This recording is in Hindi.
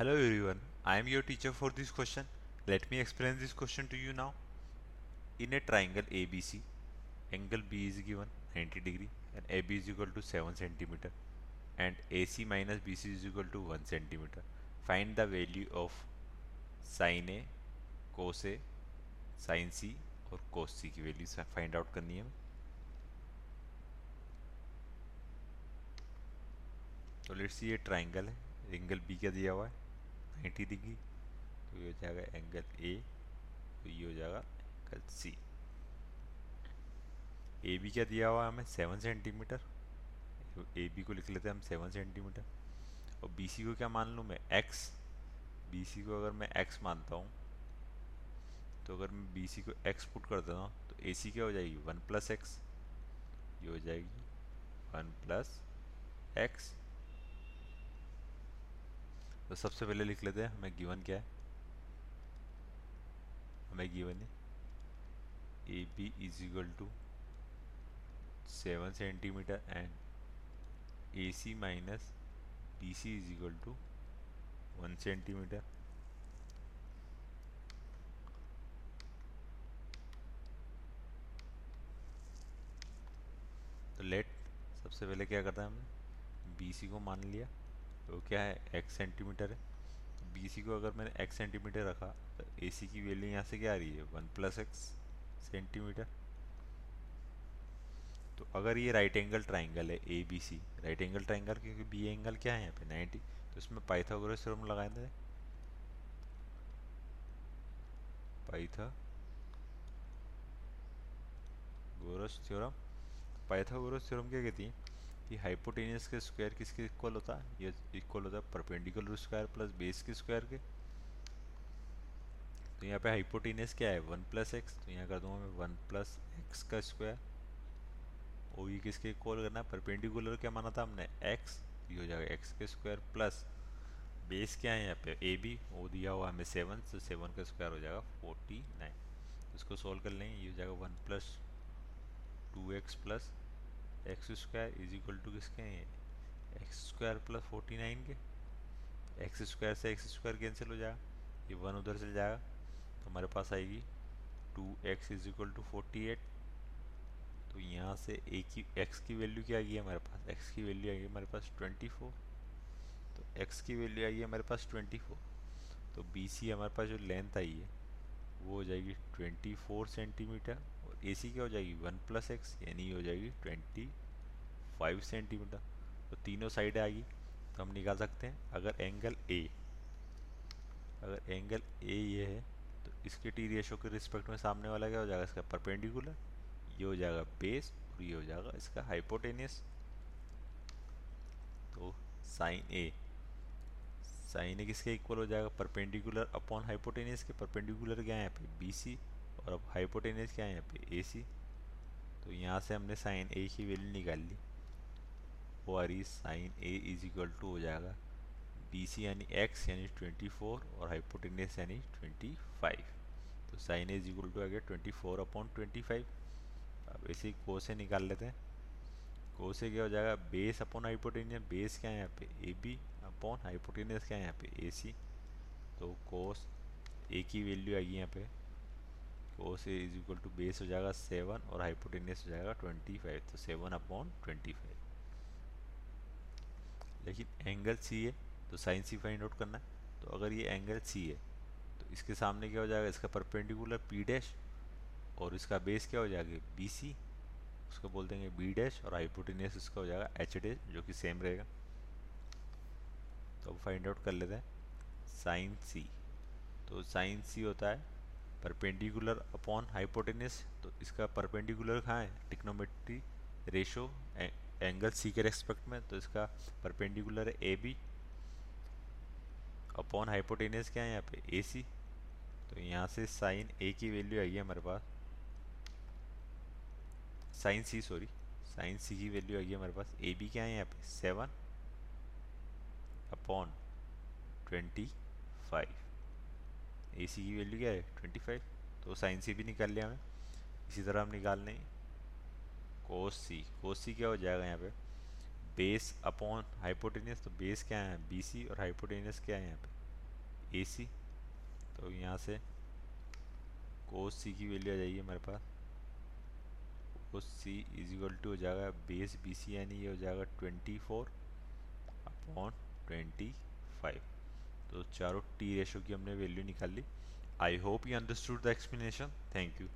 Hello everyone, I am your teacher for this question. Let me explain this question to you now. In a triangle ABC, angle B is given 90 degree and AB is equal to 7 centimeter and AC minus BC is equal to 1 centimeter. Find the value of sin A, cos A, sin C और cos C की वैल्यू फाइंड आउट करनी है तो लेट्स सी ये ट्राइंगल है एंगल बी क्या दिया हुआ है 90 डिग्री तो ये हो जाएगा एंगल ए तो ये हो जाएगा एंगल सी। ए बी क्या दिया हुआ है हमें? Seven centimetre. ए बी को लिख लेते हैं हम सेवन सेंटीमीटर। और बी सी को क्या मान लूँ मैं? एक्स। बी सी को अगर मैं एक्स मानता हूँ तो अगर मैं बी सी को एक्स पुट कर देता हूँ तो ए सी क्या हो जाएगी? One plus X. ये हो जाएगी वन प्लस एक्स। तो सबसे पहले लिख लेते हैं हमें गिवन क्या है? हमें गिवन है। A B is equal to seven centimeter and A C minus B C is equal to one centimeter तो लेट सबसे पहले क्या करता है हमने? बी सी को मान लिया। तो क्या है एक्स सेंटीमीटर है? बी सी को अगर मैंने एक्स सेंटीमीटर रखा तो ए सी की वैल्यू यहाँ से क्या आ रही है? वन प्लस एक्स सेंटीमीटर तो अगर ये राइट एंगल ट्राइंगल है A B C right angle triangle क्योंकि बी एंगल क्या है यहाँ पे? 90 तो इसमें पाइथागोरस थ्योरम लगाए थे पाइथागोरस थ्योरम पाइथागोरस थ्योरम क्या कहती है? कि हाइपोटेनियस के स्क्वायर किसके इक्वल होता? है ये इक्वल होता है परपेंडिकुलर स्क्वायर प्लस बेस के स्क्वायर के। तो यहाँ पे हाइपोटेनियस क्या है? वन प्लस एक्स तो यहाँ कर दूँगा मैं वन प्लस एक्स का स्क्वायर और ये किसके इक्वल करना? है परपेंडिकुलर क्या माना था हमने? एक्स ये हो जाएगा एक्स के स्क्वायर प्लस बेस क्या है यहाँ पे? ए बी वो दिया हुआ हमें सेवन तो सेवन का स्क्वायर हो जाएगा फोर्टी नाइन इसको सॉल्व कर लेंगे, ये हो जाएगा one plus two X plus X square is equal to किसके हैं X square plus forty nine के। एक्स स्क्वायर से एक्स स्क्वायर कैंसिल हो जाएगा। ये वन उधर चल जाएगा। तो हमारे पास आएगी two X is equal to forty eight. तो यहाँ से ए की एक्स की वैल्यू क्या आ गई हमारे पास? एक्स की वैल्यू आ गई हमारे पास ट्वेंटी फोर। तो एक्स की वैल्यू आई है हमारे पास ट्वेंटी फोर। तो बी सी हमारे पास जो लेंथ आई है, वो हो जाएगी twenty four centimeter. A C क्या हो जाएगी वन प्लस एक्स, यानी हो जाएगी ट्वेंटी फाइव सेंटीमीटर। तो तीनों साइड आएगी तो हम निकाल सकते हैं। अगर एंगल ए अगर एंगल ए ये है तो इसके टी रेशो के रिस्पेक्ट में सामने वाला क्या हो जाएगा? इसका परपेंडिकुलर ये हो जाएगा बेस और ये हो जाएगा इसका हाइपोटेनियस तो साइन ए साइन ए किसके इक्वल हो जाएगा? परपेंडिकुलर अपॉन हाइपोटेनियस के। परपेंडिकुलर क्या है यहाँ बी सी और अब हाइपोटेनियस क्या है यहाँ पे? ए सी तो यहाँ से हमने साइन ए की वैल्यू निकाल ली। वो आ रही sine A is equal to हो जाएगा बी सी यानी एक्स यानी ट्वेंटी फोर और हाइपोटेनियस यानी ट्वेंटी फाइव तो साइन इज़ इक्वल टू आ गया twenty four upon twenty five अब ऐसे ही को से निकाल लेते हैं। को से क्या हो जाएगा? बेस अपॉन हाइपोटेनियस बेस क्या है यहाँ पे? ए बी अपॉन हाइपोटेनियस क्या है यहाँ पे? ए सी तो कोस ए की वैल्यू आएगी यहाँ पे। Cos A is equal to base हो जाएगा सेवन और हाइपोटेनियस हो जाएगा ट्वेंटी फाइव तो सेवन अपॉन ट्वेंटी फाइव लेकिन एंगल सी है तो साइन सी फाइंड आउट करना है। तो अगर ये एंगल सी है तो इसके सामने क्या हो जाएगा? इसका परपेंडिकुलर पी डैश और इसका बेस क्या हो जाएगा? बी सी उसको बोल देंगे बी डैश और हाइपोटेनियस उसका हो जाएगा एच डैश जो कि सेम रहेगा। तो अब फाइंड आउट कर लेते हैं। साइन सी तो साइन सी होता है परपेंडिकुलर अपॉन हाइपोटेनियस तो इसका परपेंडिकुलर कहाँ है? टिक्नोमेट्री रेशो एंगल सी के रेस्पेक्ट में तो इसका परपेंडिकुलर है ए बी अपॉन हाइपोटेनियस क्या है यहाँ पे? ए सी तो यहाँ से साइन ए की वैल्यू आई है हमारे पास. Sine C sorry sine C की वैल्यू आई है हमारे पास. ए बी क्या है यहाँ पे? Seven upon twenty five A C की वैल्यू क्या है? ट्वेंटी फाइव तो साइन सी भी निकाल लिया हमें। इसी तरह हम निकाल लें कोस सी कोस सी क्या हो जाएगा यहाँ पे? बेस अपॉन हाइपोटेनियस तो बेस क्या है? बी सी और हाइपोटेनियस क्या है यहाँ पे? ए सी तो यहाँ से कोस सी की वैल्यू आ जाएगी हमारे पास। Cos C is equal to हो जाएगा बेस बी सी यानी ये हो जाएगा twenty four upon twenty five तो चारों टी रेशो की हमने वैल्यू निकाल ली। I hope you understood the explanation thank you